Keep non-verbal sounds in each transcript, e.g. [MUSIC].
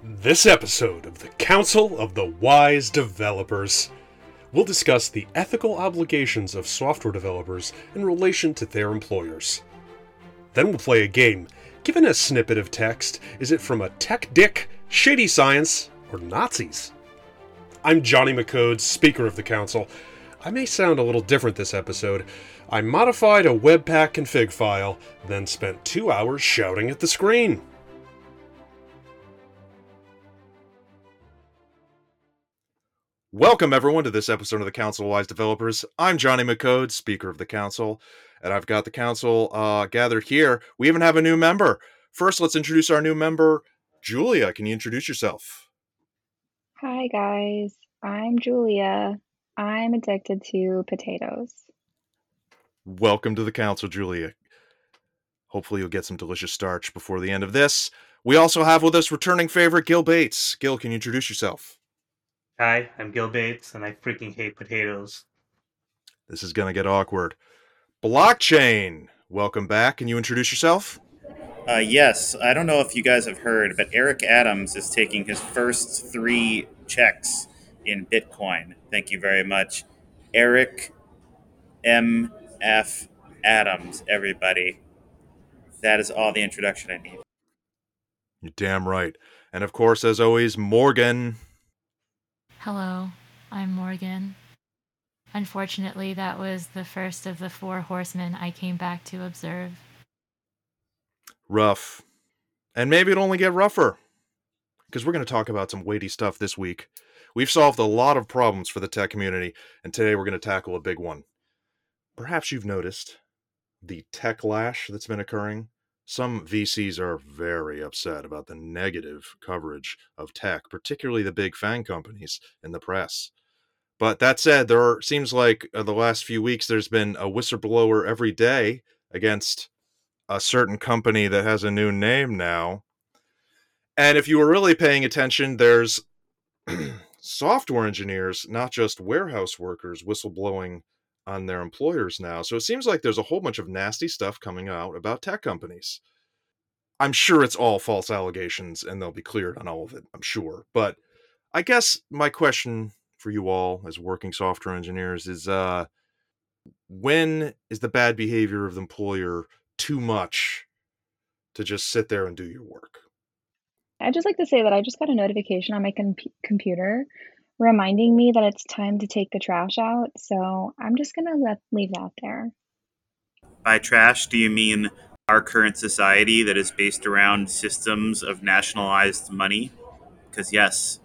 This episode of the Council of the Wise Developers will discuss the ethical obligations of software developers in relation to their employers. Then we'll play a game. Given a snippet of text, is it from a tech dick, shady science, or Nazis? I'm Johnny McCode, Speaker of the Council. I may sound a little different this episode. I modified a Webpack config file, then spent two hours shouting at the screen. Welcome, everyone, to this episode of the Council of Wise Developers. I'm Johnny McCode, Speaker of the Council, and I've got the Council uh, gathered here. We even have a new member. First, let's introduce our new member, Julia. Can you introduce yourself? Hi, guys. I'm Julia. I'm addicted to potatoes. Welcome to the Council, Julia. Hopefully, you'll get some delicious starch before the end of this. We also have with us returning favorite Gil Bates. Gil, can you introduce yourself? Hi, I'm Gil Bates, and I freaking hate potatoes. This is going to get awkward. Blockchain, welcome back. Can you introduce yourself? Uh, yes, I don't know if you guys have heard, but Eric Adams is taking his first three checks in Bitcoin. Thank you very much. Eric M. F. Adams, everybody. That is all the introduction I need. You're damn right. And of course, as always, Morgan. Hello, I'm Morgan. Unfortunately, that was the first of the four horsemen I came back to observe. Rough. And maybe it'll only get rougher. Because we're going to talk about some weighty stuff this week. We've solved a lot of problems for the tech community, and today we're going to tackle a big one. Perhaps you've noticed the tech lash that's been occurring. Some VCs are very upset about the negative coverage of tech, particularly the big FANG companies in the press. But that said, there are, seems like uh, the last few weeks there's been a whistleblower every day against a certain company that has a new name now. And if you were really paying attention, there's [CLEARS THROAT] software engineers, not just warehouse workers, whistleblowing on their employers now. So it seems like there's a whole bunch of nasty stuff coming out about tech companies. I'm sure it's all false allegations and they'll be cleared on all of it, I'm sure. But I guess my question for you all as working software engineers is uh when is the bad behavior of the employer too much to just sit there and do your work? I'd just like to say that I just got a notification on my com- computer reminding me that it's time to take the trash out. So I'm just going to let leave that there. By trash, do you mean our current society that is based around systems of nationalized money? Because, yes,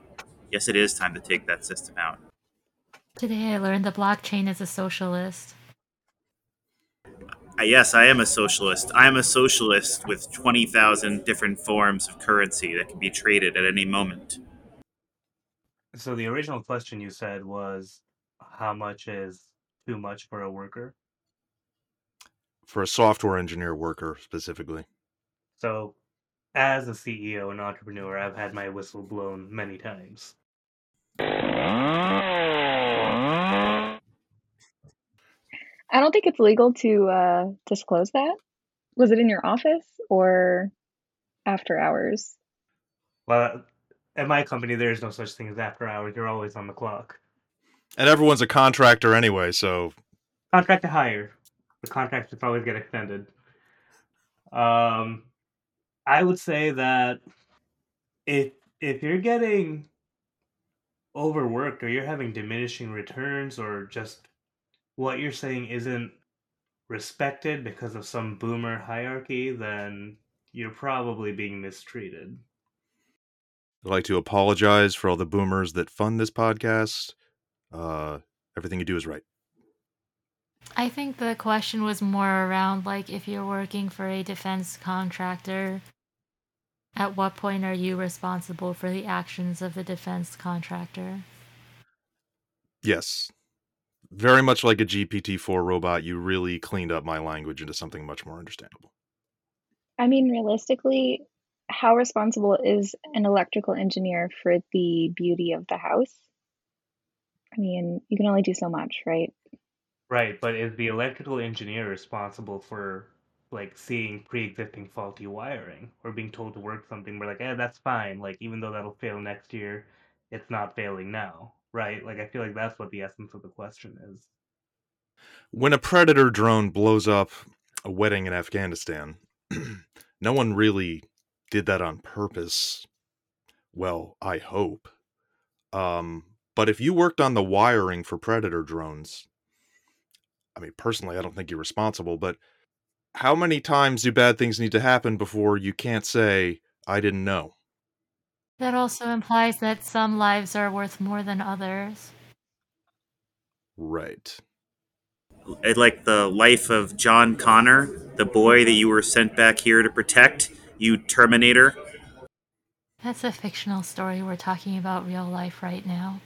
yes, it is time to take that system out. Today I learned the blockchain is a socialist. Uh, yes, I am a socialist. I am a socialist with 20,000 different forms of currency that can be traded at any moment. So the original question you said was how much is too much for a worker? For a software engineer worker specifically. So as a CEO and entrepreneur, I've had my whistle blown many times. I don't think it's legal to uh, disclose that. Was it in your office or after hours? Well, at my company, there is no such thing as after hours. You're always on the clock. And everyone's a contractor anyway, so Contract to hire. The contracts just always get extended. Um, I would say that if if you're getting overworked or you're having diminishing returns or just what you're saying isn't respected because of some boomer hierarchy, then you're probably being mistreated. I'd like to apologize for all the boomers that fund this podcast. Uh, everything you do is right. I think the question was more around like if you're working for a defense contractor, at what point are you responsible for the actions of the defense contractor? Yes. Very much like a GPT 4 robot, you really cleaned up my language into something much more understandable. I mean, realistically, how responsible is an electrical engineer for the beauty of the house? I mean, you can only do so much, right? Right, but is the electrical engineer responsible for like seeing pre-existing faulty wiring or being told to work something. We're like, eh, that's fine. Like even though that'll fail next year, it's not failing now, right? Like I feel like that's what the essence of the question is. When a predator drone blows up a wedding in Afghanistan, [CLEARS THROAT] no one really did that on purpose. Well, I hope. Um, but if you worked on the wiring for predator drones, I mean, personally, I don't think you're responsible, but how many times do bad things need to happen before you can't say, I didn't know? That also implies that some lives are worth more than others. Right. Like the life of John Connor, the boy that you were sent back here to protect, you Terminator. That's a fictional story. We're talking about real life right now.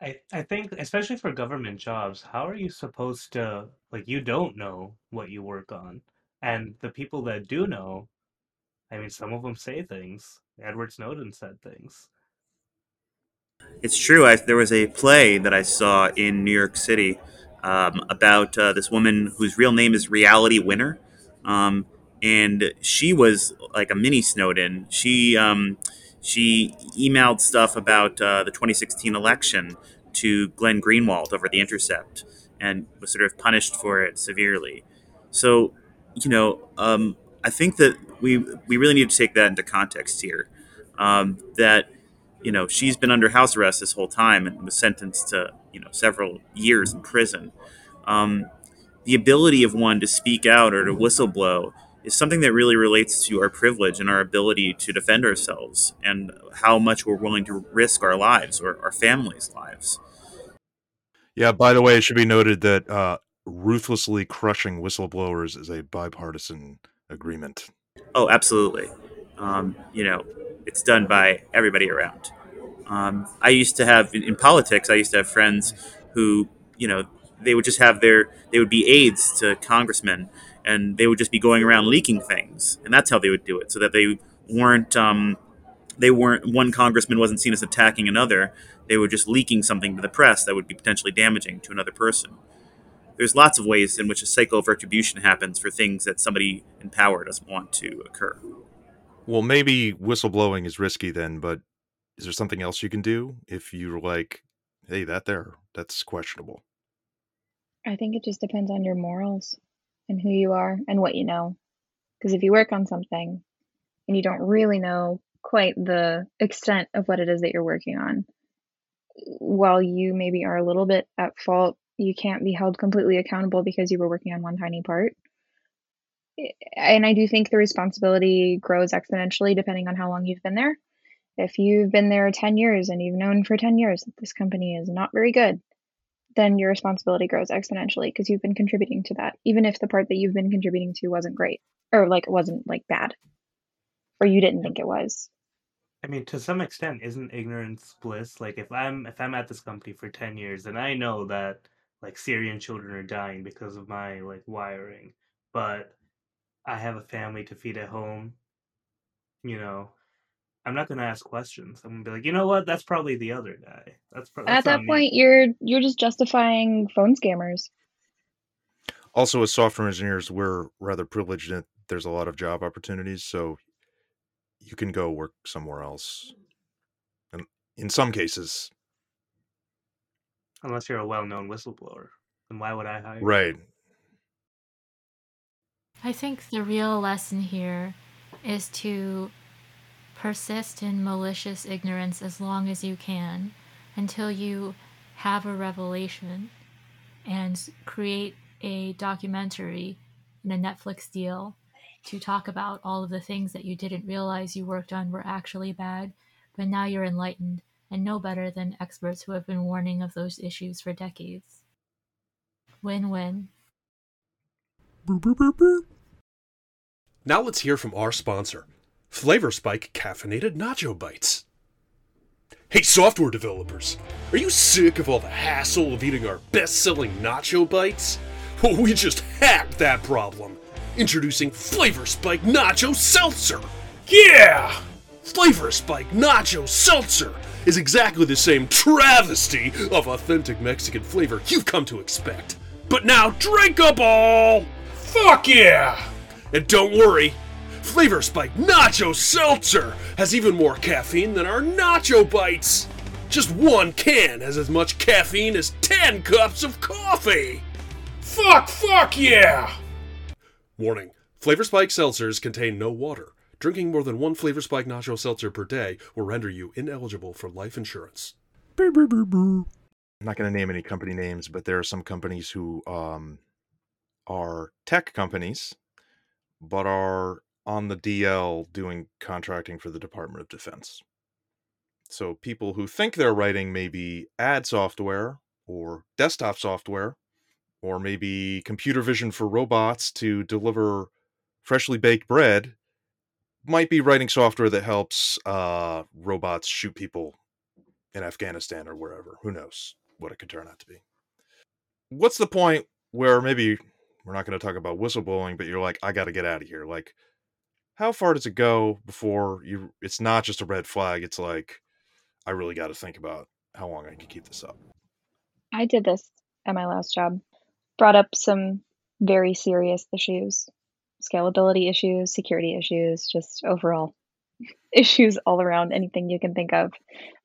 I, I think especially for government jobs, how are you supposed to like you don't know what you work on. And the people that do know, I mean some of them say things. Edward Snowden said things. It's true. I, there was a play that I saw in New York City um, about uh, this woman whose real name is Reality Winner. Um, and she was like a mini Snowden. She um, she emailed stuff about uh, the 2016 election to Glenn Greenwald over The Intercept and was sort of punished for it severely. So, you know, um, I think that we we really need to take that into context here. Um, that you know she's been under house arrest this whole time and was sentenced to you know several years in prison. Um, the ability of one to speak out or to whistleblow is something that really relates to our privilege and our ability to defend ourselves and how much we're willing to risk our lives or our families' lives. Yeah, by the way, it should be noted that uh, ruthlessly crushing whistleblowers is a bipartisan agreement. Oh, absolutely. Um, you know, it's done by everybody around. Um, I used to have in, in politics. I used to have friends who, you know, they would just have their they would be aides to congressmen, and they would just be going around leaking things, and that's how they would do it, so that they weren't um, they weren't one congressman wasn't seen as attacking another. They were just leaking something to the press that would be potentially damaging to another person. There's lots of ways in which a cycle of retribution happens for things that somebody in power doesn't want to occur. Well, maybe whistleblowing is risky then, but is there something else you can do if you're like, hey, that there, that's questionable? I think it just depends on your morals and who you are and what you know. Because if you work on something and you don't really know quite the extent of what it is that you're working on, while you maybe are a little bit at fault, you can't be held completely accountable because you were working on one tiny part. And I do think the responsibility grows exponentially depending on how long you've been there. If you've been there 10 years and you've known for 10 years that this company is not very good, then your responsibility grows exponentially because you've been contributing to that, even if the part that you've been contributing to wasn't great or like wasn't like bad or you didn't think it was. I mean, to some extent, isn't ignorance bliss? Like, if I'm if I'm at this company for ten years and I know that like Syrian children are dying because of my like wiring, but I have a family to feed at home, you know, I'm not gonna ask questions. I'm gonna be like, you know what? That's probably the other guy. That's, pro- At that's not that me." point, you're you're just justifying phone scammers. Also, as software engineers, we're rather privileged that there's a lot of job opportunities, so you can go work somewhere else. And in some cases, Unless you're a well-known whistleblower, then why would I hire? you? right. I think the real lesson here is to persist in malicious ignorance as long as you can until you have a revelation and create a documentary and a Netflix deal to talk about all of the things that you didn't realize you worked on were actually bad, but now you're enlightened and know better than experts who have been warning of those issues for decades. Win win. Now let's hear from our sponsor, Flavor Spike Caffeinated Nacho Bites. Hey, software developers, are you sick of all the hassle of eating our best selling nacho bites? Well, [LAUGHS] we just hacked that problem. Introducing Flavor Spike Nacho Seltzer. Yeah! Flavor Spike Nacho Seltzer is exactly the same travesty of authentic Mexican flavor you've come to expect. But now drinkable! Fuck yeah! And don't worry, Flavor Spike Nacho Seltzer has even more caffeine than our Nacho Bites. Just one can has as much caffeine as 10 cups of coffee. Fuck, fuck yeah! Warning Flavor Spike seltzers contain no water. Drinking more than one Flavor Spike Nacho Seltzer per day will render you ineligible for life insurance. I'm not going to name any company names, but there are some companies who um, are tech companies, but are on the DL doing contracting for the Department of Defense. So people who think they're writing maybe ad software or desktop software or maybe computer vision for robots to deliver freshly baked bread might be writing software that helps uh, robots shoot people in Afghanistan or wherever. Who knows what it could turn out to be. What's the point where maybe we're not going to talk about whistleblowing, but you're like, I got to get out of here. Like, how far does it go before you? It's not just a red flag. It's like, I really got to think about how long I can keep this up. I did this at my last job. Brought up some very serious issues, scalability issues, security issues, just overall [LAUGHS] issues all around anything you can think of.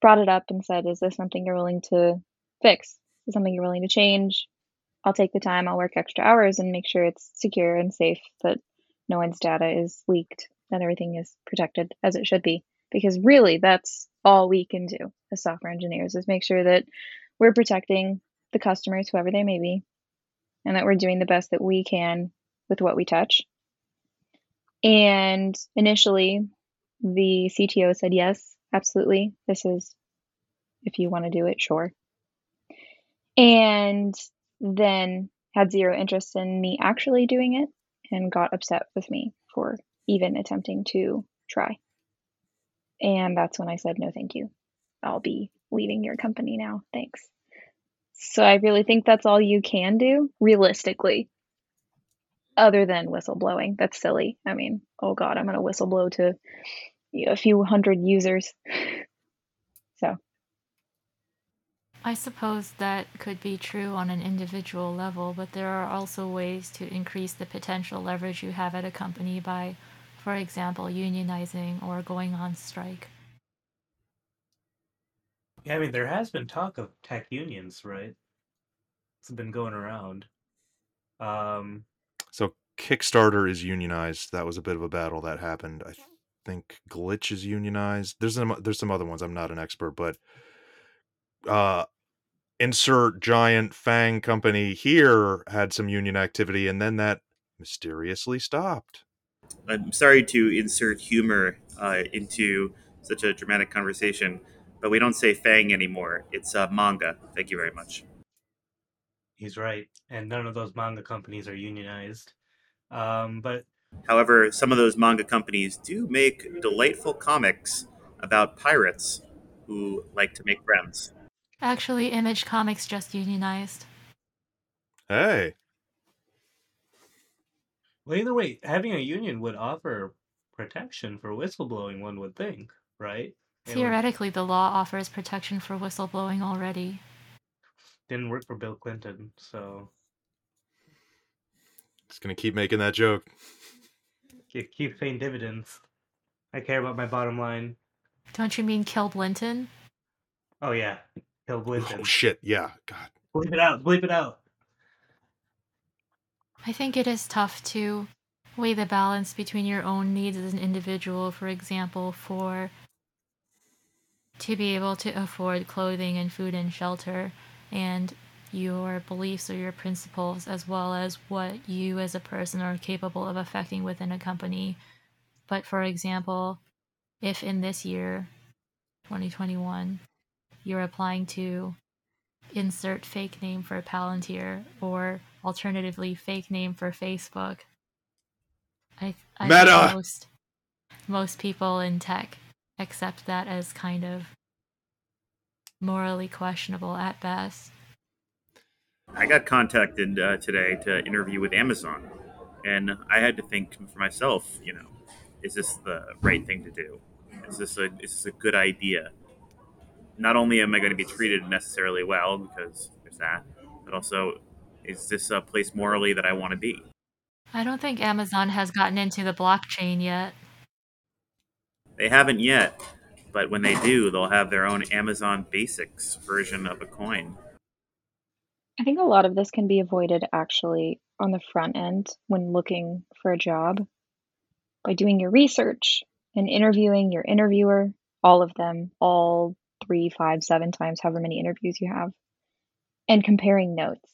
Brought it up and said, Is this something you're willing to fix? Is this something you're willing to change? I'll take the time, I'll work extra hours and make sure it's secure and safe, that no one's data is leaked, and everything is protected as it should be. Because really, that's all we can do as software engineers is make sure that we're protecting the customers, whoever they may be, and that we're doing the best that we can with what we touch. And initially, the CTO said, yes, absolutely. This is, if you want to do it, sure. And then had zero interest in me actually doing it and got upset with me for even attempting to try. And that's when I said, no, thank you. I'll be leaving your company now. Thanks. So I really think that's all you can do, realistically, other than whistleblowing. That's silly. I mean, oh God, I'm going to whistleblow to a few hundred users. [LAUGHS] so. I suppose that could be true on an individual level, but there are also ways to increase the potential leverage you have at a company by, for example, unionizing or going on strike. Yeah, I mean, there has been talk of tech unions, right? It's been going around. Um, So Kickstarter is unionized. That was a bit of a battle that happened. I think Glitch is unionized. There's some there's some other ones. I'm not an expert, but uh insert giant fang company here had some union activity and then that mysteriously stopped. I'm sorry to insert humor uh, into such a dramatic conversation, but we don't say Fang anymore. It's uh, manga. Thank you very much. he's right, and none of those manga companies are unionized. Um, but However, some of those manga companies do make delightful comics about pirates who like to make friends. Actually, Image Comics just unionized. Hey, well, either way, having a union would offer protection for whistleblowing. One would think, right? Theoretically, the law offers protection for whistleblowing already. didn't work for Bill Clinton, so just gonna keep making that joke. keep, keep paying dividends. I care about my bottom line. Don't you mean Kill Blinton? Oh yeah, Bill Clinton. Oh shit, yeah. God. bleep it out. Bleep it out. I think it is tough to weigh the balance between your own needs as an individual, for example, for to be able to afford clothing and food and shelter, and your beliefs or your principles, as well as what you as a person are capable of affecting within a company. But for example, if in this year, 2021, you're applying to insert fake name for Palantir or alternatively fake name for Facebook. I, I think Meta! most most people in tech accept that as kind of morally questionable at best. I got contacted uh, today to interview with Amazon, and I had to think for myself, you know, is this the right thing to do? Is this a is this a good idea? Not only am I going to be treated necessarily well because there's that, but also is this a place morally that I want to be? I don't think Amazon has gotten into the blockchain yet. They haven't yet, but when they do, they'll have their own Amazon Basics version of a coin. I think a lot of this can be avoided actually on the front end when looking for a job by doing your research and interviewing your interviewer, all of them, all three, five, seven times, however many interviews you have, and comparing notes.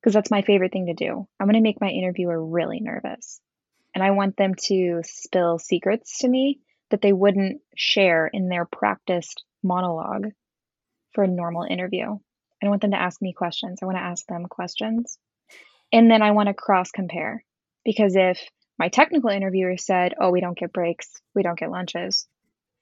Because that's my favorite thing to do. I want to make my interviewer really nervous. And I want them to spill secrets to me that they wouldn't share in their practiced monologue for a normal interview. I want them to ask me questions. I want to ask them questions. And then I want to cross compare. Because if my technical interviewer said, "Oh, we don't get breaks, we don't get lunches,"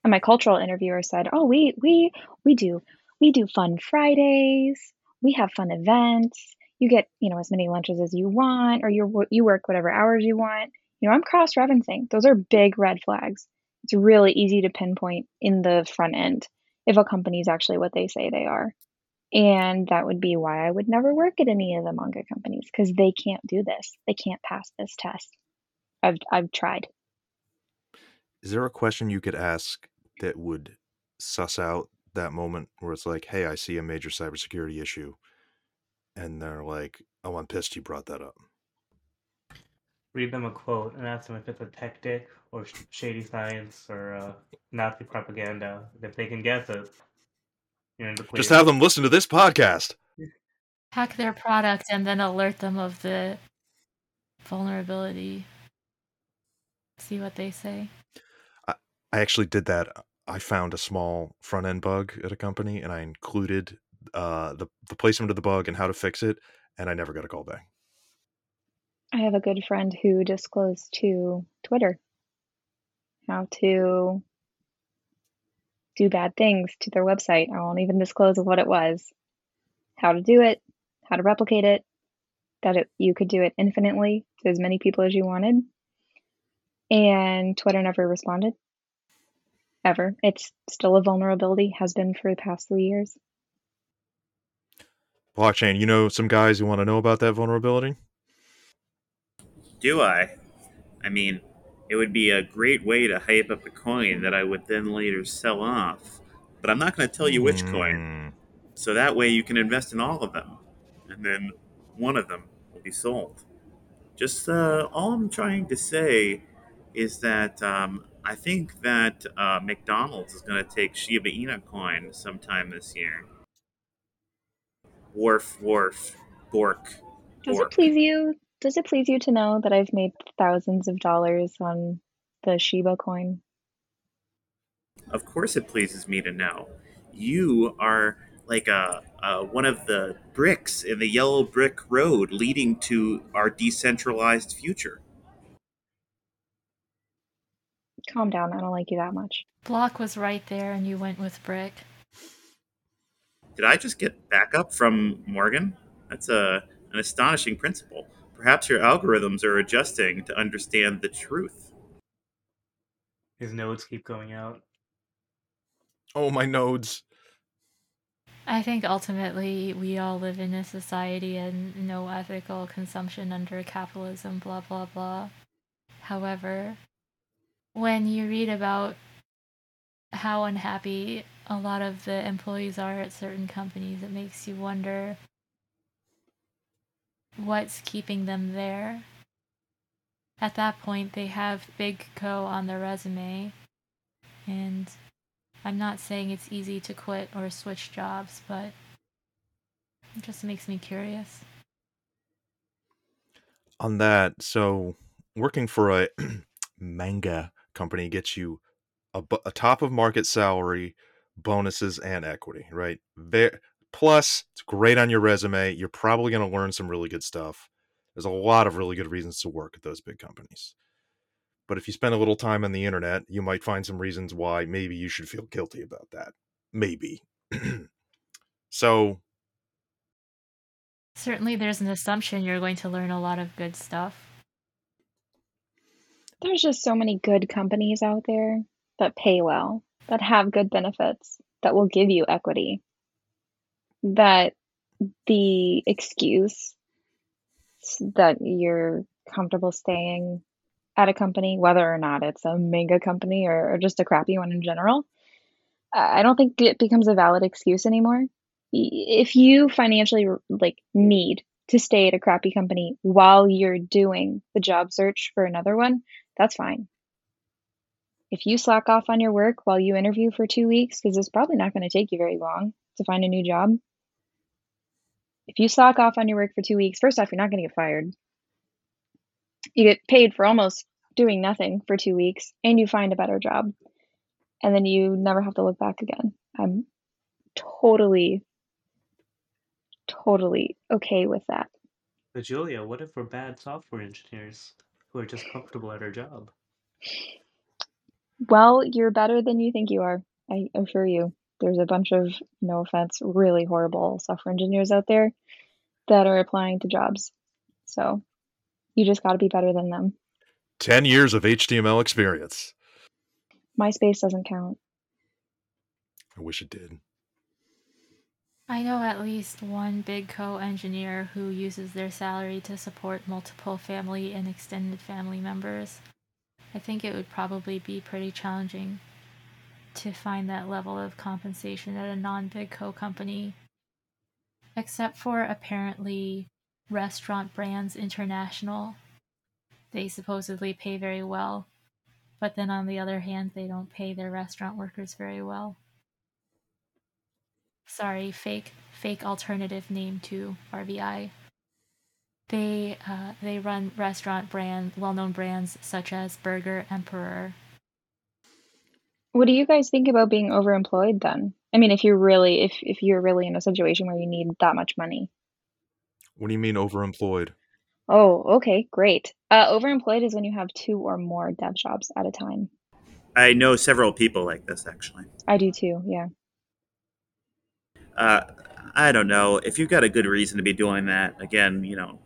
and my cultural interviewer said, "Oh, we we we do we do fun Fridays, we have fun events, you get you know as many lunches as you want, or you you work whatever hours you want." You know, I'm cross referencing. Those are big red flags. It's really easy to pinpoint in the front end if a company is actually what they say they are. And that would be why I would never work at any of the manga companies because they can't do this. They can't pass this test. I've I've tried. Is there a question you could ask that would suss out that moment where it's like, "Hey, I see a major cybersecurity issue," and they're like, "Oh, I'm pissed you brought that up." Read them a quote and ask them if it's a tech dick or shady science or uh, Nazi propaganda. If they can guess it, you're in the clear. Just have them listen to this podcast. Hack their product and then alert them of the vulnerability. See what they say. I actually did that. I found a small front end bug at a company, and I included uh, the the placement of the bug and how to fix it, and I never got a call back. I have a good friend who disclosed to Twitter how to do bad things to their website. I won't even disclose what it was, how to do it, how to replicate it, that it, you could do it infinitely to as many people as you wanted. And Twitter never responded. Ever. It's still a vulnerability, has been for the past three years. Blockchain, you know some guys who want to know about that vulnerability? Do I? I mean, it would be a great way to hype up a coin that I would then later sell off. But I'm not going to tell you which coin. Mm, So that way you can invest in all of them. And then one of them will be sold. Just uh, all I'm trying to say is that um, I think that uh, McDonald's is going to take Shiba Inu coin sometime this year. Wharf, wharf, bork, Does it please you? Does it please you to know that I've made thousands of dollars on the Shiba coin? Of course, it pleases me to know. You are like a, a one of the bricks in the yellow brick road leading to our decentralized future. Calm down. I don't like you that much. Block was right there and you went with Brick. Did I just get backup from Morgan? That's a an astonishing principle. Perhaps your algorithms are adjusting to understand the truth. His nodes keep going out. Oh, my nodes. I think ultimately we all live in a society and no ethical consumption under capitalism, blah, blah, blah. However, when you read about how unhappy a lot of the employees are at certain companies, it makes you wonder what's keeping them there. At that point, they have Big Co on their resume, and I'm not saying it's easy to quit or switch jobs, but it just makes me curious. On that, so working for a [CLEARS THROAT] manga company gets you a, a top of market salary, bonuses, and equity, right? Ve- Plus, it's great on your resume. You're probably going to learn some really good stuff. There's a lot of really good reasons to work at those big companies. But if you spend a little time on the internet, you might find some reasons why maybe you should feel guilty about that. Maybe. [CLEARS THROAT] so, Certainly, there's an assumption you're going to learn a lot of good stuff. There's just so many good companies out there that pay well, that have good benefits, that will give you equity. That the excuse that you're comfortable staying at a company, whether or not it's a mega company or, or just a crappy one in general, I don't think it becomes a valid excuse anymore. If you financially like need to stay at a crappy company while you're doing the job search for another one, that's fine. If you slack off on your work while you interview for two weeks, because it's probably not going to take you very long to find a new job, if you slack off on your work for two weeks, first off, you're not going to get fired. You get paid for almost doing nothing for two weeks and you find a better job. And then you never have to look back again. I'm totally, totally okay with that. But Julia, what if we're bad software engineers who are just comfortable at our job? Well, you're better than you think you are. I assure you. There's a bunch of, no offense, really horrible software engineers out there that are applying to jobs. So you just got to be better than them. 10 years of HTML experience. MySpace doesn't count. I wish it did. I know at least one big co engineer who uses their salary to support multiple family and extended family members. I think it would probably be pretty challenging to find that level of compensation at a non big co company. Except for apparently Restaurant Brands International. They supposedly pay very well, but then on the other hand, they don't pay their restaurant workers very well. Sorry, fake fake alternative name to RBI. They uh, they run restaurant brand well known brands such as Burger Emperor, what do you guys think about being overemployed then? I mean, if you're really if if you're really in a situation where you need that much money. What do you mean overemployed? Oh, okay, great. Uh, overemployed is when you have two or more dev jobs at a time. I know several people like this actually. I do too. Yeah. Uh, I don't know if you've got a good reason to be doing that. Again, you know,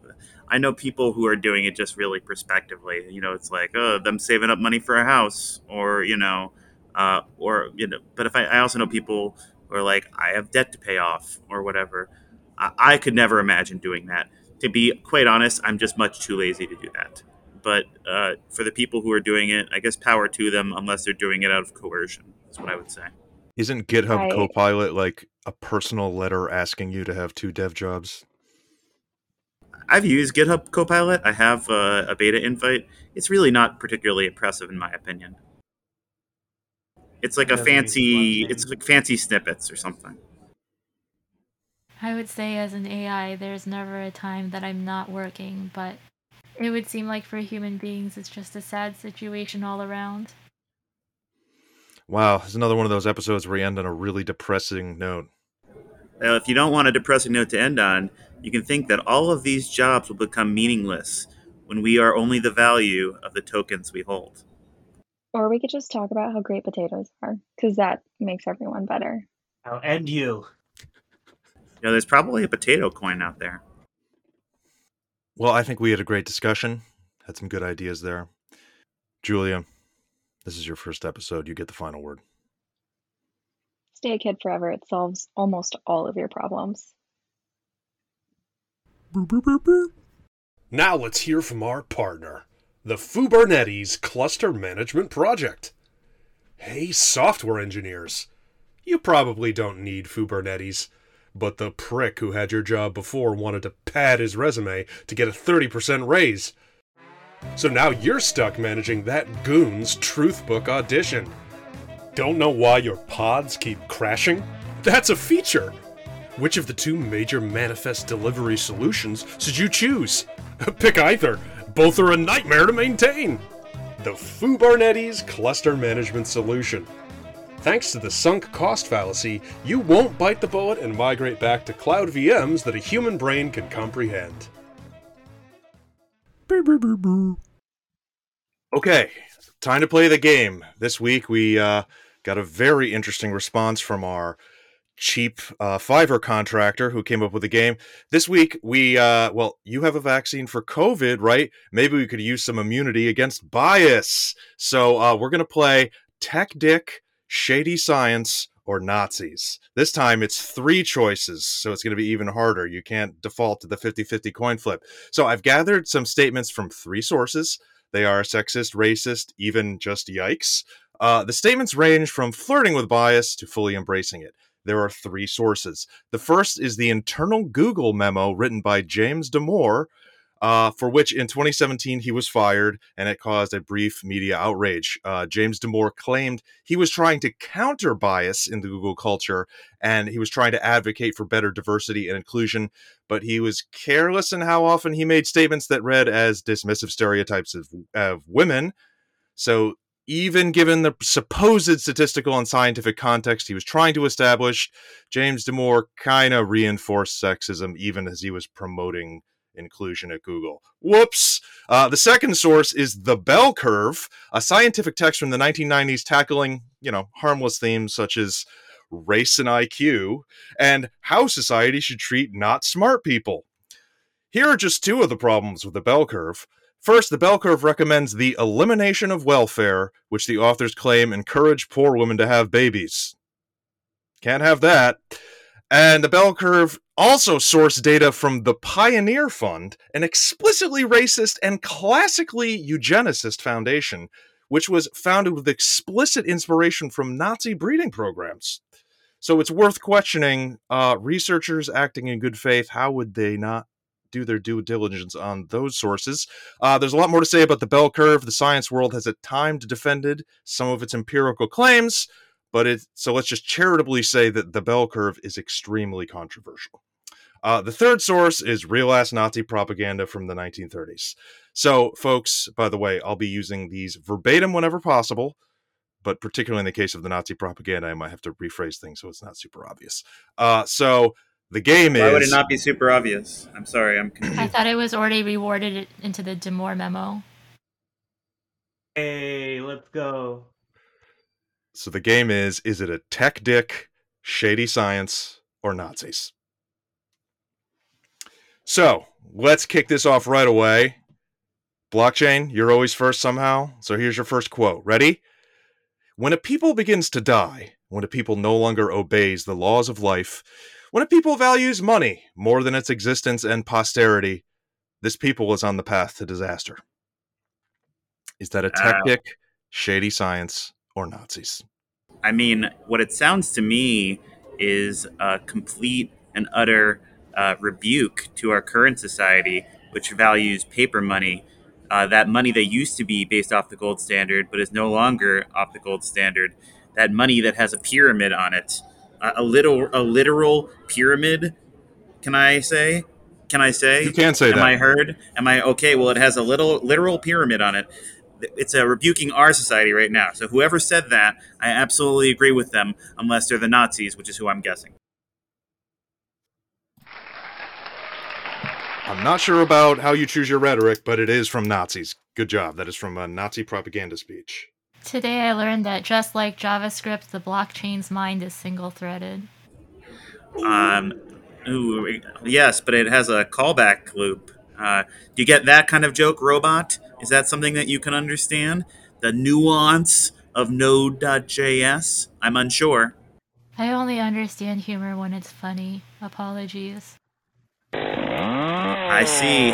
I know people who are doing it just really prospectively. You know, it's like, oh, them saving up money for a house, or you know, uh, or you know. But if I, I also know people who are like, I have debt to pay off or whatever. I, I could never imagine doing that. To be quite honest, I'm just much too lazy to do that. But uh, for the people who are doing it, I guess power to them, unless they're doing it out of coercion. Is what I would say. Isn't GitHub I- Copilot like a personal letter asking you to have two dev jobs? I've used GitHub Copilot. I have uh, a beta invite. It's really not particularly impressive, in my opinion. It's like a fancy. It's like fancy snippets or something. I would say as an AI, there's never a time that I'm not working, but it would seem like for human beings, it's just a sad situation all around. Wow, it's another one of those episodes where you end on a really depressing note. Now, if you don't want a depressing note to end on, you can think that all of these jobs will become meaningless when we are only the value of the tokens we hold. Or we could just talk about how great potatoes are, because that makes everyone better. I'll end you. You know, there's probably a potato coin out there. Well, I think we had a great discussion. Had some good ideas there. Julia, this is your first episode. You get the final word. Stay a kid forever. It solves almost all of your problems. Now let's hear from our partner, the Kubernetes Cluster Management Project. Hey, software engineers. You probably don't need Kubernetes, but the prick who had your job before wanted to pad his resume to get a 30% raise. So now you're stuck managing that goon's Truthbook audition. Don't know why your pods keep crashing? That's a feature! Which of the two major manifest delivery solutions should you choose? [LAUGHS] Pick either. Both are a nightmare to maintain. The Kubernetes Cluster Management Solution. Thanks to the sunk cost fallacy, you won't bite the bullet and migrate back to cloud VMs that a human brain can comprehend. Okay, time to play the game. This week we uh, got a very interesting response from our cheap uh, Fiverr contractor who came up with the game. This week we, uh, well, you have a vaccine for COVID, right? Maybe we could use some immunity against bias. So uh, we're gonna play Tech Dick, Shady Science, or Nazis. This time it's three choices, so it's going to be even harder. You can't default to the 50 50 coin flip. So I've gathered some statements from three sources. They are sexist, racist, even just yikes. Uh, the statements range from flirting with bias to fully embracing it. There are three sources. The first is the internal Google memo written by James Damore, uh, for which in 2017 he was fired and it caused a brief media outrage. Uh, James Damore claimed he was trying to counter bias in the Google culture and he was trying to advocate for better diversity and inclusion, but he was careless in how often he made statements that read as dismissive stereotypes of, of women. So even given the supposed statistical and scientific context he was trying to establish, James Damore kind of reinforced sexism even as he was promoting inclusion at Google. Whoops. Uh, the second source is The Bell Curve, a scientific text from the 1990s tackling, you know, harmless themes such as race and IQ and how society should treat not smart people. Here are just two of the problems with the bell curve. First, the bell curve recommends the elimination of welfare, which the authors claim encourage poor women to have babies. Can't have that. And the bell curve also sourced data from the Pioneer Fund, an explicitly racist and classically eugenicist foundation, which was founded with explicit inspiration from Nazi breeding programs. So it's worth questioning uh, researchers acting in good faith. How would they not do their due diligence on those sources? Uh, there's a lot more to say about the bell curve. The science world has at times defended some of its empirical claims, but it so let's just charitably say that the bell curve is extremely controversial. Uh, the third source is real ass Nazi propaganda from the 1930s. So, folks, by the way, I'll be using these verbatim whenever possible, but particularly in the case of the Nazi propaganda, I might have to rephrase things so it's not super obvious. Uh, so, the game Why is. Why would it not be super obvious? I'm sorry, I'm confused. I thought it was already rewarded into the Damore memo. Hey, let's go. So, the game is is it a tech dick, shady science, or Nazis? So, let's kick this off right away. Blockchain, you're always first somehow. So here's your first quote. Ready? When a people begins to die, when a people no longer obeys the laws of life, when a people values money more than its existence and posterity, this people is on the path to disaster. Is that a tactic, shady science, or Nazis? I mean, what it sounds to me is a complete and utter uh, rebuke to our current society, which values paper money. Uh, that money that used to be based off the gold standard, but is no longer off the gold standard. That money that has a pyramid on it, a, a little, a literal pyramid. Can I say? Can I say? You can't say Am that. I heard? Am I okay? Well, it has a little literal pyramid on it. It's a rebuking our society right now. So whoever said that, I absolutely agree with them, unless they're the Nazis, which is who I'm guessing. I'm not sure about how you choose your rhetoric, but it is from Nazis. Good job. That is from a Nazi propaganda speech. Today I learned that just like JavaScript, the blockchain's mind is single threaded. Um, ooh, yes, but it has a callback loop. Uh, do you get that kind of joke, robot? Is that something that you can understand? The nuance of Node.js? I'm unsure. I only understand humor when it's funny. Apologies. I see.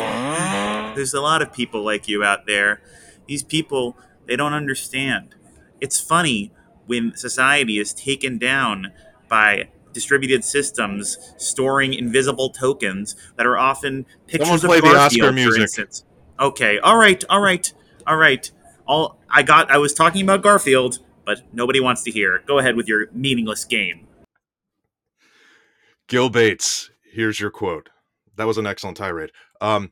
There's a lot of people like you out there. These people, they don't understand. It's funny when society is taken down by distributed systems storing invisible tokens that are often pictures Someone of play the Oscar Garfield, for music. instance. Okay, all right, all right, all right. All I got, I was talking about Garfield, but nobody wants to hear. Go ahead with your meaningless game. Gil Bates, here's your quote. That was an excellent tirade. Um,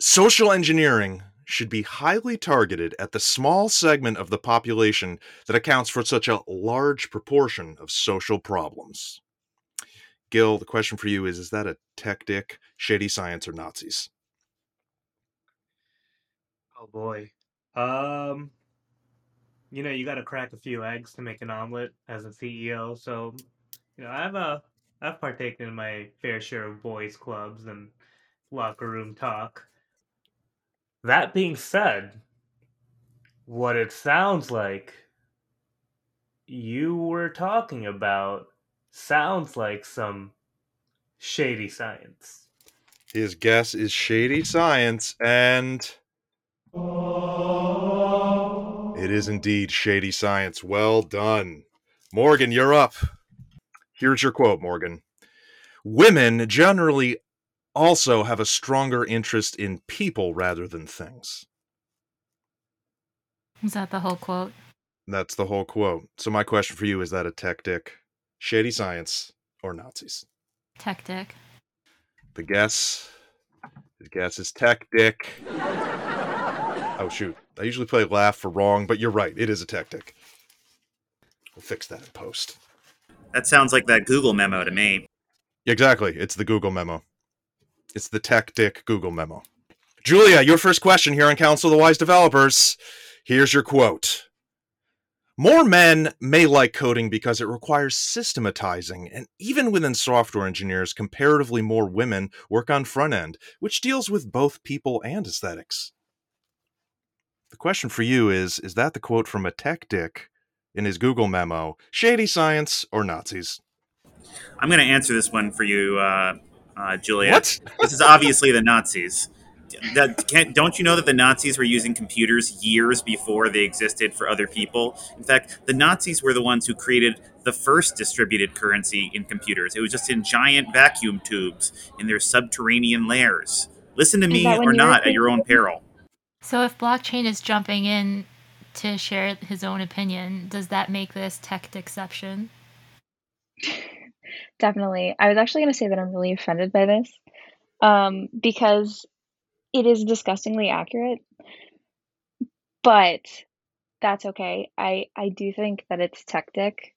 social engineering should be highly targeted at the small segment of the population that accounts for such a large proportion of social problems. Gil, the question for you is Is that a tech dick, shady science, or Nazis? Oh boy. Um, you know, you got to crack a few eggs to make an omelet as a CEO. So, you know, I've uh, I've partaken in my fair share of boys' clubs and locker room talk. That being said, what it sounds like you were talking about sounds like some shady science. His guess is shady science, and it is indeed shady science. Well done. Morgan, you're up. Here's your quote, Morgan. Women generally also have a stronger interest in people rather than things. Is that the whole quote? That's the whole quote. So my question for you is that a tech dick, shady science, or Nazis? Tech dick. The guess, the guess is tech dick. [LAUGHS] Oh shoot! I usually play laugh for wrong, but you're right. It is a tech dick. We'll fix that in post. That sounds like that Google memo to me. Exactly. It's the Google memo. It's the tech dick Google memo. Julia, your first question here on Council of the Wise Developers. Here's your quote. More men may like coding because it requires systematizing, and even within software engineers, comparatively more women work on front end, which deals with both people and aesthetics. The question for you is Is that the quote from a tech dick in his Google memo? Shady science or Nazis? I'm going to answer this one for you, uh, uh, Julia. What? this is obviously the Nazis. That, can't, don't you know that the Nazis were using computers years before they existed for other people? In fact, the Nazis were the ones who created the first distributed currency in computers. It was just in giant vacuum tubes in their subterranean lairs. Listen to Is me or not at your own peril. So if blockchain is jumping in to share his own opinion, does that make this tech exception? Definitely. I was actually going to say that I'm really offended by this um, because it is disgustingly accurate, but that's okay. I, I do think that it's tactic,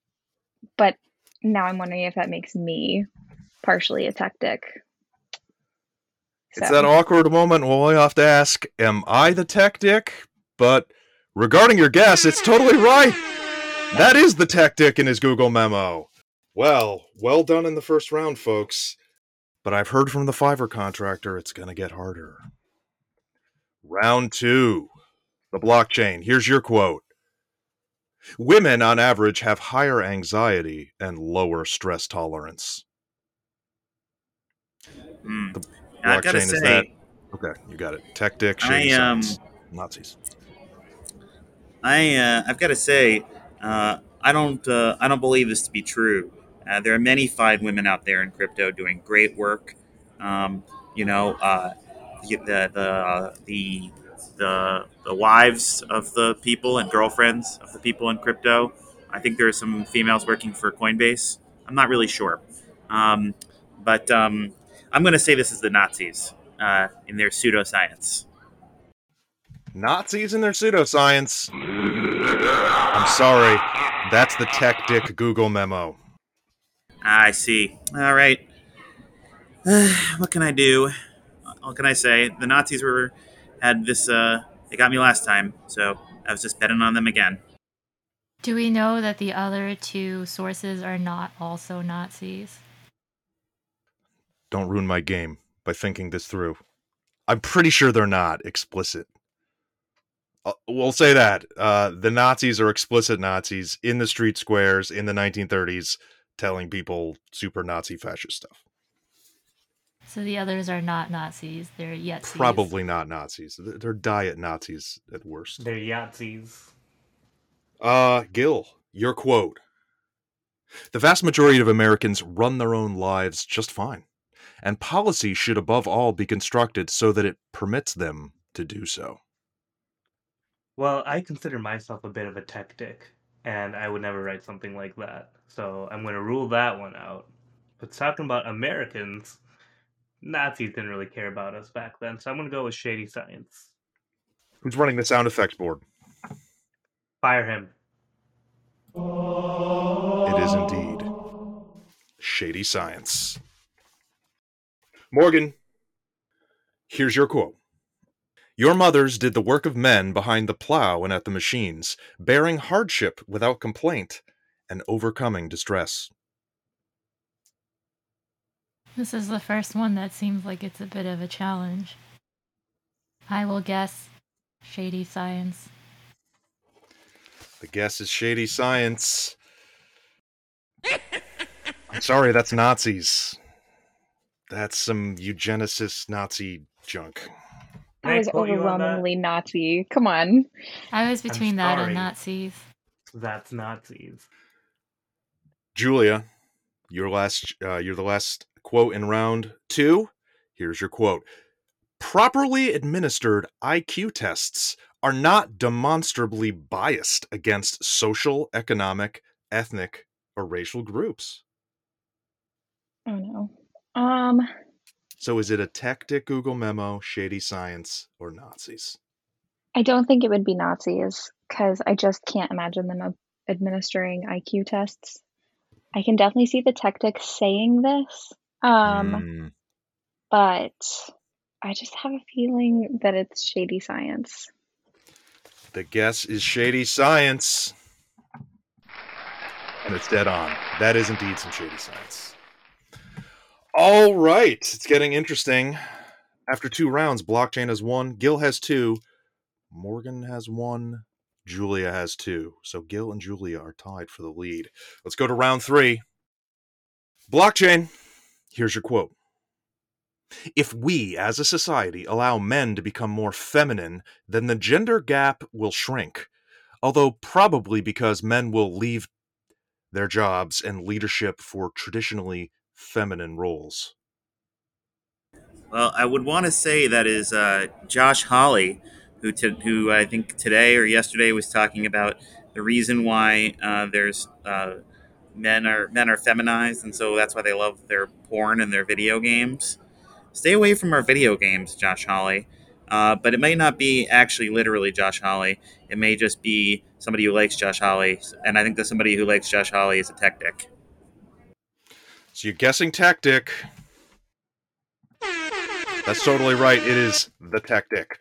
but now I'm wondering if that makes me partially a tactic. It's that awkward moment where we have to ask, Am I the tech dick? But regarding your guess, it's totally right. That is the tech dick in his Google memo. Well, well done in the first round, folks. But I've heard from the Fiverr contractor it's going to get harder. Round two the blockchain. Here's your quote Women, on average, have higher anxiety and lower stress tolerance. Hmm. The blockchain is say, that- Okay, you got it. Tech dick, shady I, um, Nazis. I uh, I've got to say, uh, I don't uh, I don't believe this to be true. Uh, there are many fine women out there in crypto doing great work. Um, you know, uh, the the the, the the the wives of the people and girlfriends of the people in crypto. I think there are some females working for Coinbase. I'm not really sure, um, but um, I'm going to say this is the Nazis uh, in their pseudoscience. Nazis in their pseudoscience. I'm sorry. That's the tech dick Google memo. I see. All right. [SIGHS] what can I do? What can I say? The Nazis were had this. Uh, they got me last time, so I was just betting on them again. Do we know that the other two sources are not also Nazis? Don't ruin my game by thinking this through. I'm pretty sure they're not explicit. Uh, we'll say that. Uh, the Nazis are explicit Nazis in the street squares in the 1930s telling people super Nazi fascist stuff. So the others are not Nazis. They're Yetzis. Probably not Nazis. They're they're diet Nazis at worst. They're Yahtzees. Uh, Gil, your quote. The vast majority of Americans run their own lives just fine, and policy should above all be constructed so that it permits them to do so. Well, I consider myself a bit of a tech dick, and I would never write something like that. So I'm going to rule that one out. But talking about Americans, Nazis didn't really care about us back then, so I'm going to go with shady science. Who's running the sound effects board? Fire him. It is indeed shady science. Morgan, here's your quote. Your mothers did the work of men behind the plow and at the machines, bearing hardship without complaint and overcoming distress. This is the first one that seems like it's a bit of a challenge. I will guess shady science. The guess is shady science. I'm sorry, that's Nazis. That's some eugenicist Nazi junk. Can I I was quote you on that? overwhelmingly Nazi. Come on. I was between that and Nazis. That's Nazis. Julia, your last uh, you're the last quote in round 2. Here's your quote. Properly administered IQ tests are not demonstrably biased against social, economic, ethnic, or racial groups. Oh no. Um, So is it a tactic Google memo, shady science, or Nazis? I don't think it would be Nazis because I just can't imagine them administering IQ tests. I can definitely see the tactics saying this, um, Mm, but I just have a feeling that it's shady science. the guess is shady science. And it's dead on. That is indeed some shady science. All right. It's getting interesting. After two rounds, Blockchain has one, Gil has two, Morgan has one, Julia has two. So Gil and Julia are tied for the lead. Let's go to round three. Blockchain, here's your quote. If we as a society allow men to become more feminine, then the gender gap will shrink. Although probably because men will leave their jobs and leadership for traditionally feminine roles. Well, I would want to say that is uh, Josh Hawley, who who I think today or yesterday was talking about the reason why uh, there's uh, men are men are feminized, and so that's why they love their porn and their video games. Stay away from our video games, Josh Hawley. Uh, but it may not be actually literally Josh Hawley. It may just be somebody who likes Josh Hawley, and I think that somebody who likes Josh Hawley is a tech dick. So you're guessing tactic. That's totally right. It is the tactic.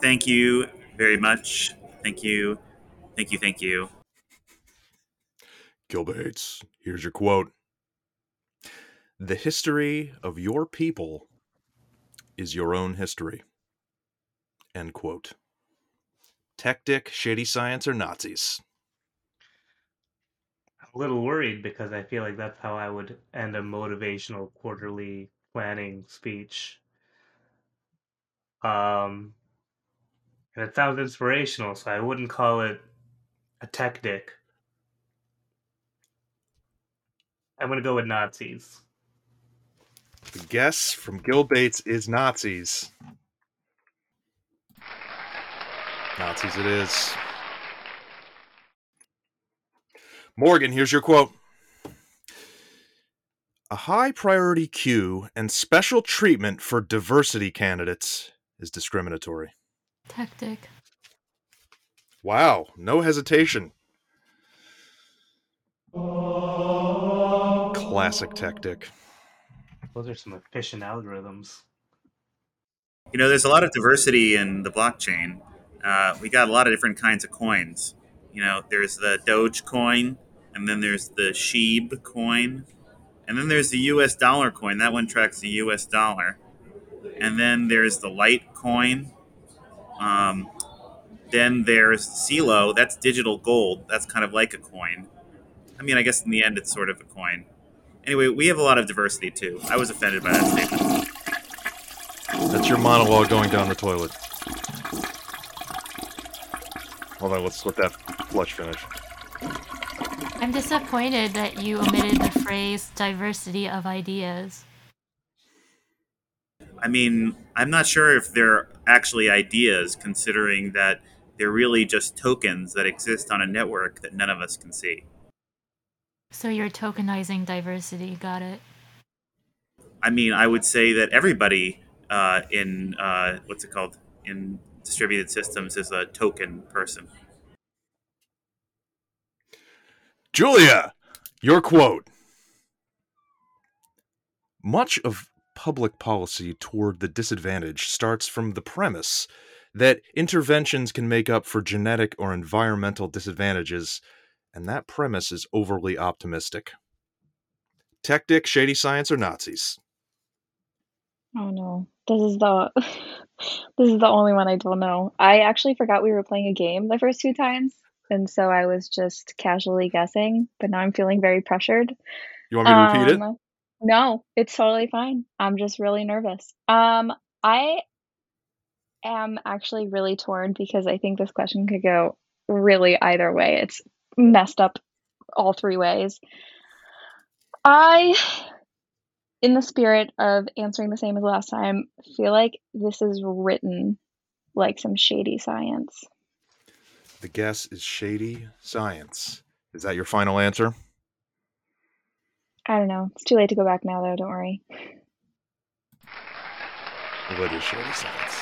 Thank you very much. Thank you. Thank you. Thank you. Gil Bates, here's your quote. The history of your people is your own history. End quote. Tactic, shady science, or Nazis? I'm a little worried because I feel like that's how I would end a motivational quarterly planning speech. Um, and it sounds inspirational, so I wouldn't call it a tech dick. I'm gonna go with Nazis. The guess from Gil Bates is Nazis. Nazis it is. Morgan, here's your quote. A high priority queue and special treatment for diversity candidates is discriminatory. Tactic. Wow, no hesitation. Classic tactic. Those are some efficient algorithms. You know, there's a lot of diversity in the blockchain. Uh, we got a lot of different kinds of coins. You know, there's the Doge coin, and then there's the Sheeb coin, and then there's the US dollar coin. That one tracks the US dollar. And then there's the Litecoin. Um, then there's CeeLo. That's digital gold. That's kind of like a coin. I mean, I guess in the end, it's sort of a coin. Anyway, we have a lot of diversity too. I was offended by that statement. That's your monologue going down the toilet. Hold on, let's let that flush finish. I'm disappointed that you omitted the phrase diversity of ideas. I mean, I'm not sure if they're actually ideas, considering that they're really just tokens that exist on a network that none of us can see. So you're tokenizing diversity, got it. I mean, I would say that everybody uh, in uh, what's it called in distributed systems is a token person. Julia, your quote. Much of public policy toward the disadvantaged starts from the premise that interventions can make up for genetic or environmental disadvantages, and that premise is overly optimistic. Tech Dick, shady science, or Nazis? Oh no. This is the [LAUGHS] this is the only one I don't know. I actually forgot we were playing a game the first two times. and so I was just casually guessing, but now I'm feeling very pressured. You want me to repeat it? Um, No, it's totally fine. I'm just really nervous. Um, I am actually really torn because I think this question could go really either way. It's messed up all three ways. I, in the spirit of answering the same as last time, feel like this is written like some shady science. The guess is shady science. Is that your final answer? I don't know. It's too late to go back now, though. Don't worry. It is shady science.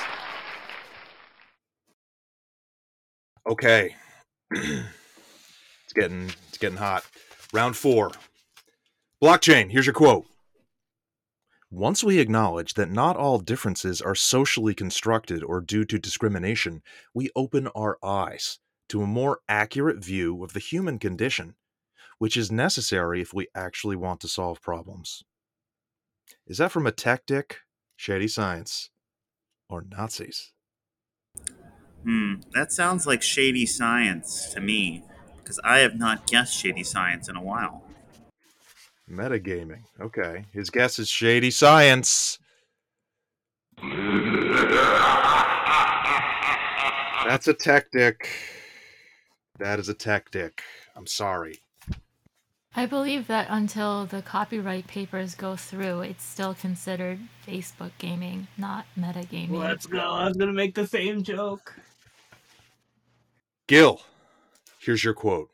Okay. [CLEARS THROAT] it's getting it's getting hot. Round four. Blockchain, here's your quote. Once we acknowledge that not all differences are socially constructed or due to discrimination, we open our eyes to a more accurate view of the human condition, which is necessary if we actually want to solve problems. Is that from a tech dick, shady science, or Nazis? Hmm, that sounds like shady science to me, because I have not guessed shady science in a while. Metagaming. Okay. His guess is shady science. That's a tactic. That is a tactic. I'm sorry. I believe that until the copyright papers go through, it's still considered Facebook gaming, not metagaming. Let's go. I was gonna make the same joke. Gil, here's your quote.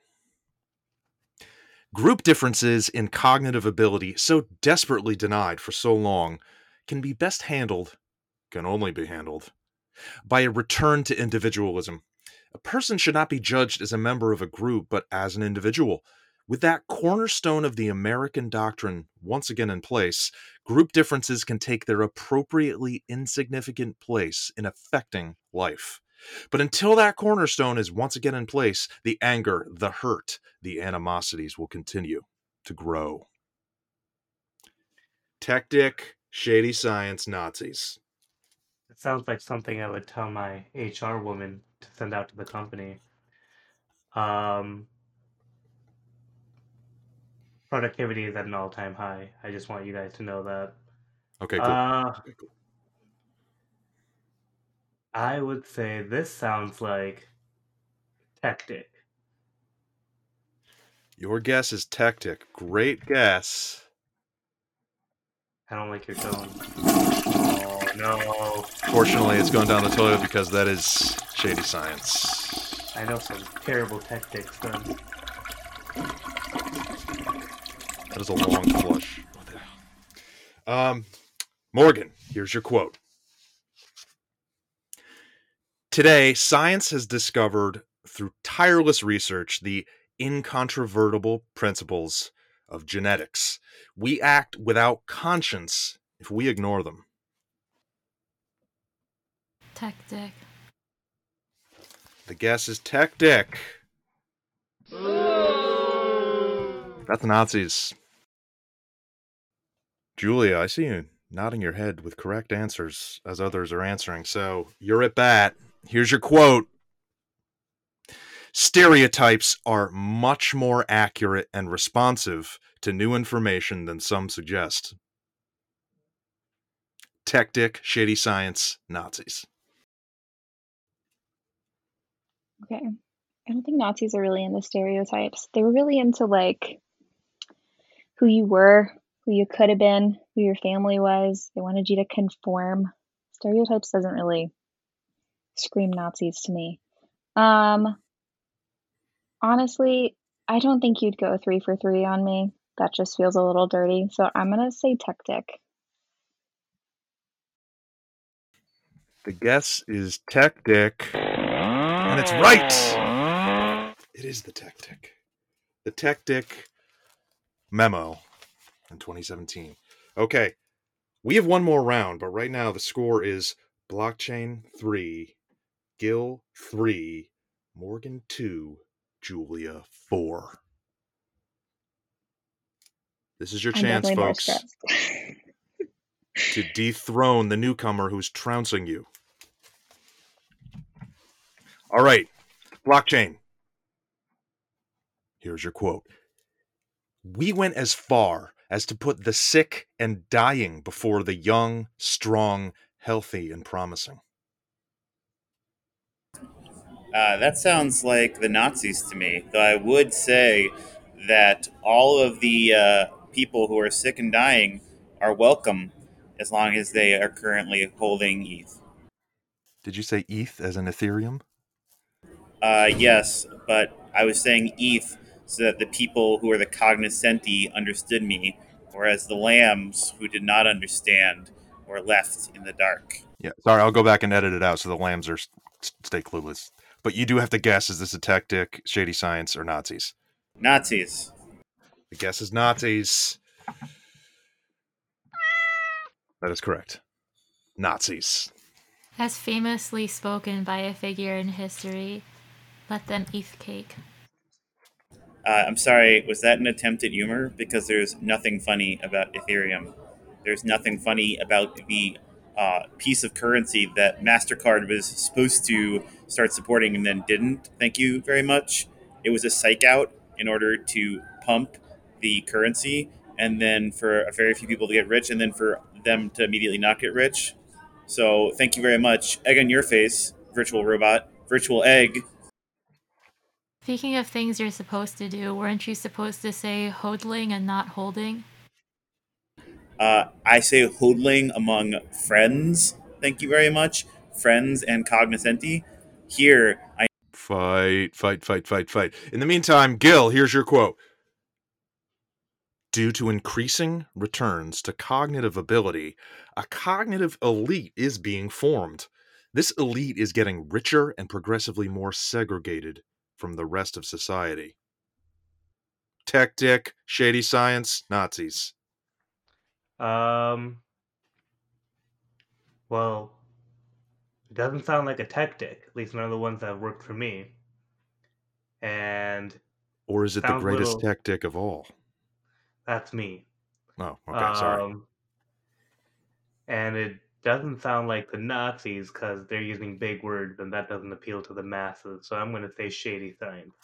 Group differences in cognitive ability, so desperately denied for so long, can be best handled, can only be handled, by a return to individualism. A person should not be judged as a member of a group, but as an individual. With that cornerstone of the American doctrine once again in place, group differences can take their appropriately insignificant place in affecting life. But until that cornerstone is once again in place, the anger, the hurt, the animosities will continue to grow. Tactic, shady science, Nazis. It sounds like something I would tell my HR woman to send out to the company. Um, productivity is at an all-time high. I just want you guys to know that. Okay, cool. Uh, Okay, cool. I would say this sounds like tactic. Your guess is tactic. Great guess. I don't like your tone. Oh no! Fortunately, it's going down the toilet because that is shady science. I know some terrible tactics then. That is a long flush. What the hell? Um, Morgan, here's your quote. Today, science has discovered through tireless research the incontrovertible principles of genetics. We act without conscience if we ignore them. Tactic. The guess is tech dick. That's Nazis. Julia, I see you nodding your head with correct answers as others are answering. So you're at bat. Here's your quote Stereotypes are much more accurate and responsive to new information than some suggest. Tech dick, shady science, Nazis. Okay. I don't think Nazis are really into stereotypes. They were really into like who you were, who you could have been, who your family was. They wanted you to conform. Stereotypes doesn't really scream Nazis to me. Um honestly, I don't think you'd go 3 for 3 on me. That just feels a little dirty. So I'm going to say tactic. The guess is tech dick. And it's right. It is the tech dick. The tech dick memo in 2017. Okay. We have one more round, but right now the score is blockchain 3, Gil 3, Morgan 2, Julia 4. This is your I'm chance, folks, to dethrone the newcomer who's trouncing you. All right, blockchain. Here's your quote We went as far as to put the sick and dying before the young, strong, healthy, and promising. Uh, that sounds like the Nazis to me. Though I would say that all of the uh, people who are sick and dying are welcome as long as they are currently holding ETH. Did you say ETH as an Ethereum? Uh, yes, but I was saying ETH so that the people who are the cognoscenti understood me, whereas the lambs who did not understand were left in the dark. Yeah, sorry, I'll go back and edit it out so the lambs are stay clueless. But you do have to guess: is this a tactic, shady science, or Nazis? Nazis. The guess is Nazis. That is correct. Nazis. As famously spoken by a figure in history, let them eat cake. Uh, I'm sorry, was that an attempt at humor? Because there's nothing funny about Ethereum. There's nothing funny about the uh, piece of currency that MasterCard was supposed to start supporting and then didn't. Thank you very much. It was a psych out in order to pump the currency and then for a very few people to get rich and then for them to immediately not get rich. So thank you very much. Egg on your face, virtual robot, virtual egg. Speaking of things you're supposed to do, weren't you supposed to say hodling and not holding? Uh, I say hodling among friends. Thank you very much. Friends and cognoscenti. Here, I. Fight, fight, fight, fight, fight. In the meantime, Gil, here's your quote. Due to increasing returns to cognitive ability, a cognitive elite is being formed. This elite is getting richer and progressively more segregated from the rest of society. Tech dick, shady science, Nazis. Um. Well, it doesn't sound like a tech dick. At least none of the ones that have worked for me. And Or is it the greatest little- tech dick of all? that's me. Oh, okay, sorry. Um, and it doesn't sound like the Nazis because they're using big words, and that doesn't appeal to the masses. So I'm going to say shady science.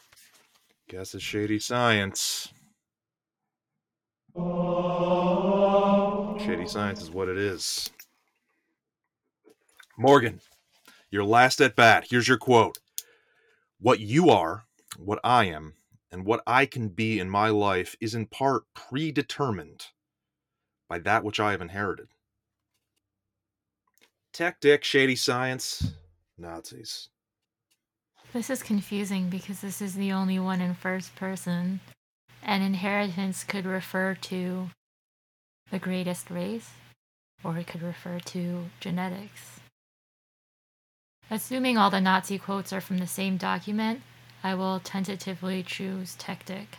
Guess it's shady science. Shady science is what it is. Morgan, your last at bat. Here's your quote What you are, what I am, and what I can be in my life is in part predetermined by that which I have inherited. Tech dick, shady science, Nazis. This is confusing because this is the only one in first person, and inheritance could refer to the greatest race, or it could refer to genetics. Assuming all the Nazi quotes are from the same document, I will tentatively choose tactic.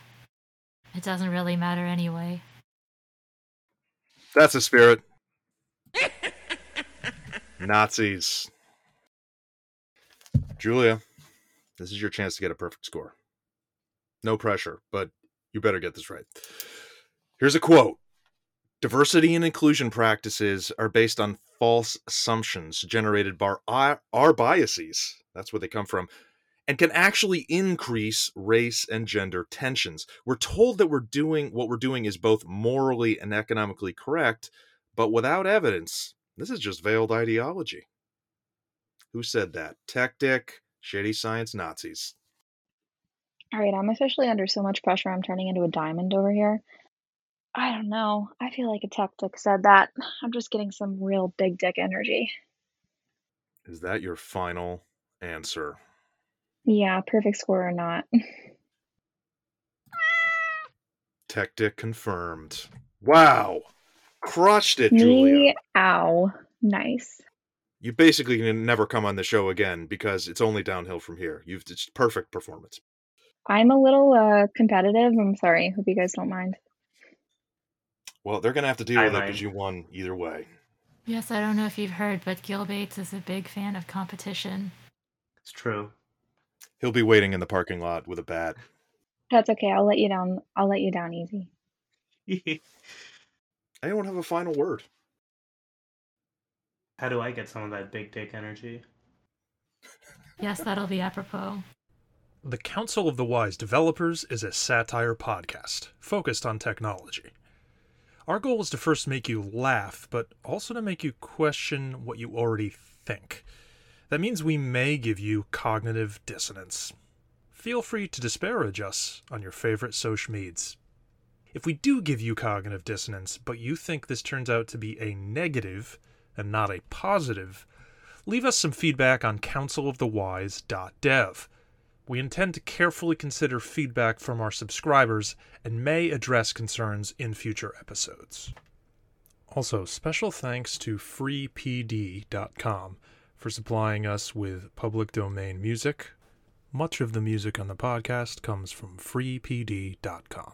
It doesn't really matter anyway. That's a spirit. [LAUGHS] Nazis. Julia, this is your chance to get a perfect score. No pressure, but you better get this right. Here's a quote Diversity and inclusion practices are based on false assumptions generated by our, our biases. That's where they come from. And can actually increase race and gender tensions. We're told that we're doing what we're doing is both morally and economically correct, but without evidence, this is just veiled ideology. Who said that? Tech Dick, Shady Science Nazis. All right, I'm officially under so much pressure. I'm turning into a diamond over here. I don't know. I feel like a tactic said that. [SIGHS] I'm just getting some real big dick energy. Is that your final answer? Yeah, perfect score or not. [LAUGHS] Tech Dick confirmed. Wow. Crushed it, Julia. Ow. Nice. You basically can never come on the show again because it's only downhill from here. You've it's perfect performance. I'm a little uh competitive. I'm sorry. Hope you guys don't mind. Well, they're gonna have to deal I with it because you won either way. Yes, I don't know if you've heard, but Gil Bates is a big fan of competition. It's true. He'll be waiting in the parking lot with a bat. That's okay. I'll let you down. I'll let you down easy. [LAUGHS] Anyone have a final word? How do I get some of that big dick energy? Yes, that'll be apropos. The Council of the Wise Developers is a satire podcast focused on technology. Our goal is to first make you laugh, but also to make you question what you already think. That means we may give you cognitive dissonance. Feel free to disparage us on your favorite social medias. If we do give you cognitive dissonance, but you think this turns out to be a negative and not a positive, leave us some feedback on councilofthewise.dev. We intend to carefully consider feedback from our subscribers and may address concerns in future episodes. Also, special thanks to freepd.com for supplying us with public domain music. Much of the music on the podcast comes from freepd.com.